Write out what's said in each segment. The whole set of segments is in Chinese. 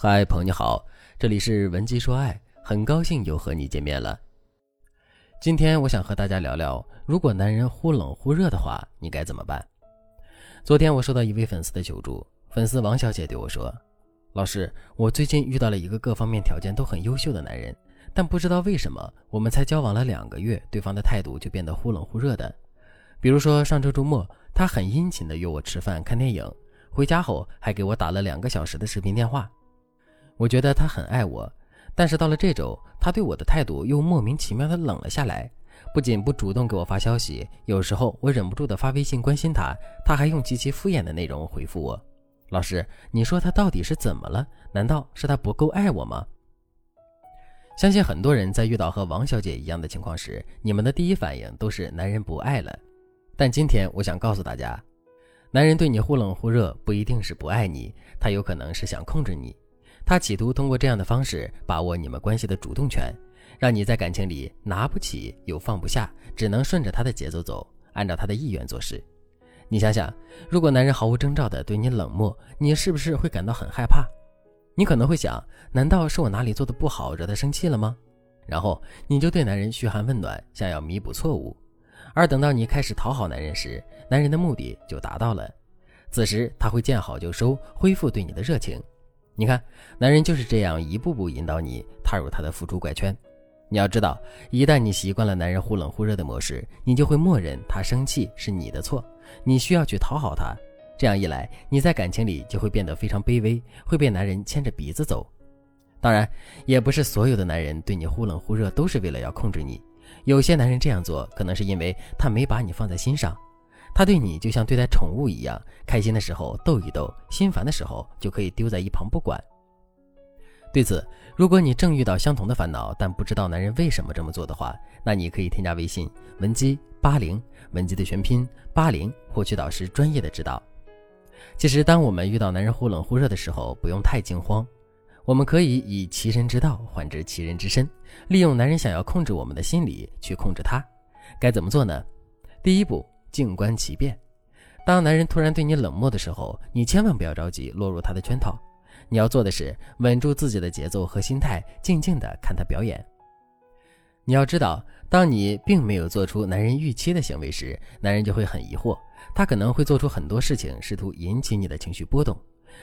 嗨，朋友你好，这里是文姬说爱，很高兴又和你见面了。今天我想和大家聊聊，如果男人忽冷忽热的话，你该怎么办？昨天我收到一位粉丝的求助，粉丝王小姐对我说：“老师，我最近遇到了一个各方面条件都很优秀的男人，但不知道为什么，我们才交往了两个月，对方的态度就变得忽冷忽热的。比如说上周周末，他很殷勤地约我吃饭、看电影，回家后还给我打了两个小时的视频电话。”我觉得他很爱我，但是到了这周，他对我的态度又莫名其妙的冷了下来。不仅不主动给我发消息，有时候我忍不住的发微信关心他，他还用极其敷衍的内容回复我。老师，你说他到底是怎么了？难道是他不够爱我吗？相信很多人在遇到和王小姐一样的情况时，你们的第一反应都是男人不爱了。但今天我想告诉大家，男人对你忽冷忽热，不一定是不爱你，他有可能是想控制你。他企图通过这样的方式把握你们关系的主动权，让你在感情里拿不起又放不下，只能顺着他的节奏走，按照他的意愿做事。你想想，如果男人毫无征兆的对你冷漠，你是不是会感到很害怕？你可能会想，难道是我哪里做的不好惹他生气了吗？然后你就对男人嘘寒问暖，想要弥补错误。而等到你开始讨好男人时，男人的目的就达到了，此时他会见好就收，恢复对你的热情。你看，男人就是这样一步步引导你踏入他的付出怪圈。你要知道，一旦你习惯了男人忽冷忽热的模式，你就会默认他生气是你的错，你需要去讨好他。这样一来，你在感情里就会变得非常卑微，会被男人牵着鼻子走。当然，也不是所有的男人对你忽冷忽热都是为了要控制你，有些男人这样做可能是因为他没把你放在心上。他对你就像对待宠物一样，开心的时候逗一逗，心烦的时候就可以丢在一旁不管。对此，如果你正遇到相同的烦恼，但不知道男人为什么这么做的话，那你可以添加微信文姬八零，文姬的全拼八零，获取导师专业的指导。其实，当我们遇到男人忽冷忽热的时候，不用太惊慌，我们可以以其人之道还治其人之身，利用男人想要控制我们的心理去控制他。该怎么做呢？第一步。静观其变。当男人突然对你冷漠的时候，你千万不要着急落入他的圈套。你要做的是稳住自己的节奏和心态，静静的看他表演。你要知道，当你并没有做出男人预期的行为时，男人就会很疑惑，他可能会做出很多事情，试图引起你的情绪波动。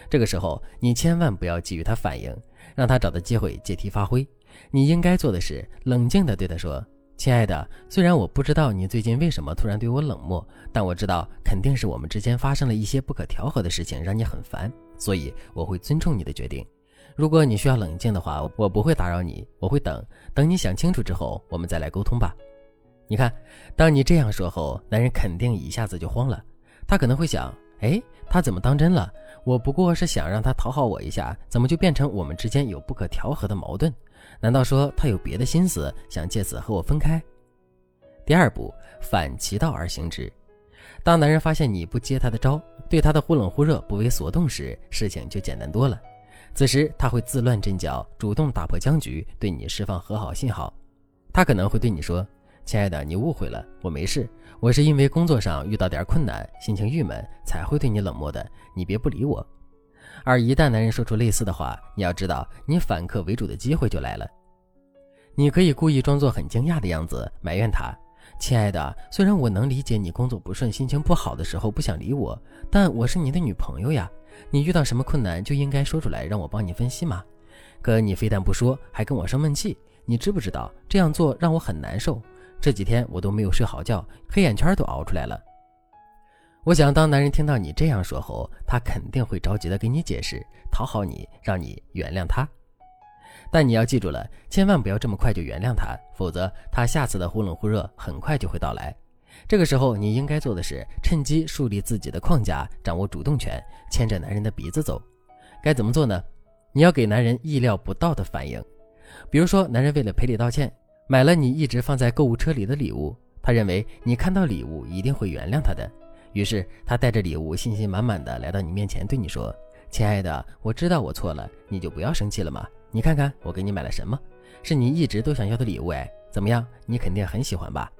这个时候，你千万不要给予他反应，让他找到机会借题发挥。你应该做的是冷静的对他说。亲爱的，虽然我不知道你最近为什么突然对我冷漠，但我知道肯定是我们之间发生了一些不可调和的事情，让你很烦，所以我会尊重你的决定。如果你需要冷静的话，我不会打扰你，我会等等你想清楚之后，我们再来沟通吧。你看，当你这样说后，男人肯定一下子就慌了，他可能会想：哎，他怎么当真了？我不过是想让他讨好我一下，怎么就变成我们之间有不可调和的矛盾？难道说他有别的心思，想借此和我分开？第二步，反其道而行之。当男人发现你不接他的招，对他的忽冷忽热不为所动时，事情就简单多了。此时他会自乱阵脚，主动打破僵局，对你释放和好信号。他可能会对你说：“亲爱的，你误会了，我没事，我是因为工作上遇到点困难，心情郁闷才会对你冷漠的，你别不理我。”而一旦男人说出类似的话，你要知道，你反客为主的机会就来了。你可以故意装作很惊讶的样子，埋怨他：“亲爱的，虽然我能理解你工作不顺、心情不好的时候不想理我，但我是你的女朋友呀。你遇到什么困难就应该说出来，让我帮你分析嘛。可你非但不说，还跟我生闷气，你知不知道这样做让我很难受？这几天我都没有睡好觉，黑眼圈都熬出来了。”我想，当男人听到你这样说后，他肯定会着急的给你解释，讨好你，让你原谅他。但你要记住了，千万不要这么快就原谅他，否则他下次的忽冷忽热很快就会到来。这个时候，你应该做的是趁机树立自己的框架，掌握主动权，牵着男人的鼻子走。该怎么做呢？你要给男人意料不到的反应。比如说，男人为了赔礼道歉，买了你一直放在购物车里的礼物，他认为你看到礼物一定会原谅他的。于是他带着礼物，信心满满的来到你面前，对你说：“亲爱的，我知道我错了，你就不要生气了嘛。你看看我给你买了什么，是你一直都想要的礼物哎，怎么样？你肯定很喜欢吧？”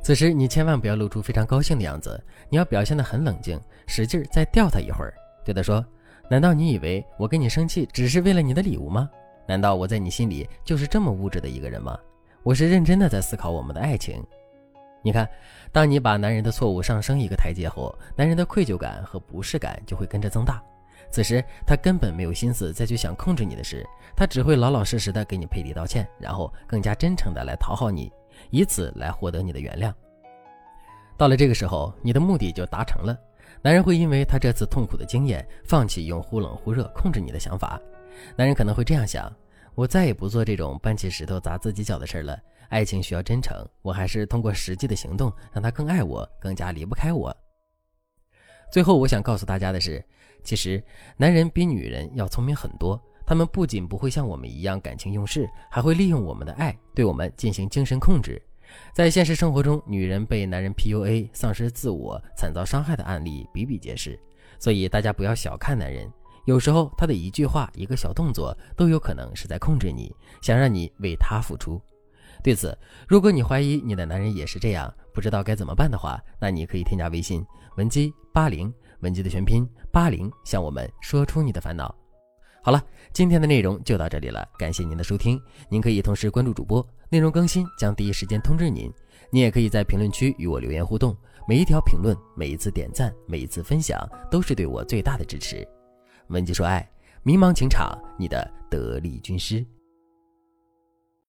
此时你千万不要露出非常高兴的样子，你要表现得很冷静，使劲再吊他一会儿，对他说：“难道你以为我跟你生气只是为了你的礼物吗？难道我在你心里就是这么物质的一个人吗？我是认真的在思考我们的爱情。你看，当你把男人的错误上升一个台阶后，男人的愧疚感和不适感就会跟着增大。此时他根本没有心思再去想控制你的事，他只会老老实实的给你赔礼道歉，然后更加真诚的来讨好你，以此来获得你的原谅。到了这个时候，你的目的就达成了。男人会因为他这次痛苦的经验，放弃用忽冷忽热控制你的想法。男人可能会这样想：我再也不做这种搬起石头砸自己脚的事了。爱情需要真诚，我还是通过实际的行动，让他更爱我，更加离不开我。最后，我想告诉大家的是，其实男人比女人要聪明很多。他们不仅不会像我们一样感情用事，还会利用我们的爱对我们进行精神控制。在现实生活中，女人被男人 PUA、丧失自我、惨遭伤害的案例比比皆是。所以大家不要小看男人，有时候他的一句话、一个小动作都有可能是在控制你，想让你为他付出。对此，如果你怀疑你的男人也是这样，不知道该怎么办的话，那你可以添加微信文姬八零，文姬的全拼八零，向我们说出你的烦恼。好了，今天的内容就到这里了，感谢您的收听。您可以同时关注主播，内容更新将第一时间通知您。您也可以在评论区与我留言互动，每一条评论、每一次点赞、每一次分享，都是对我最大的支持。文姬说爱，迷茫情场，你的得力军师。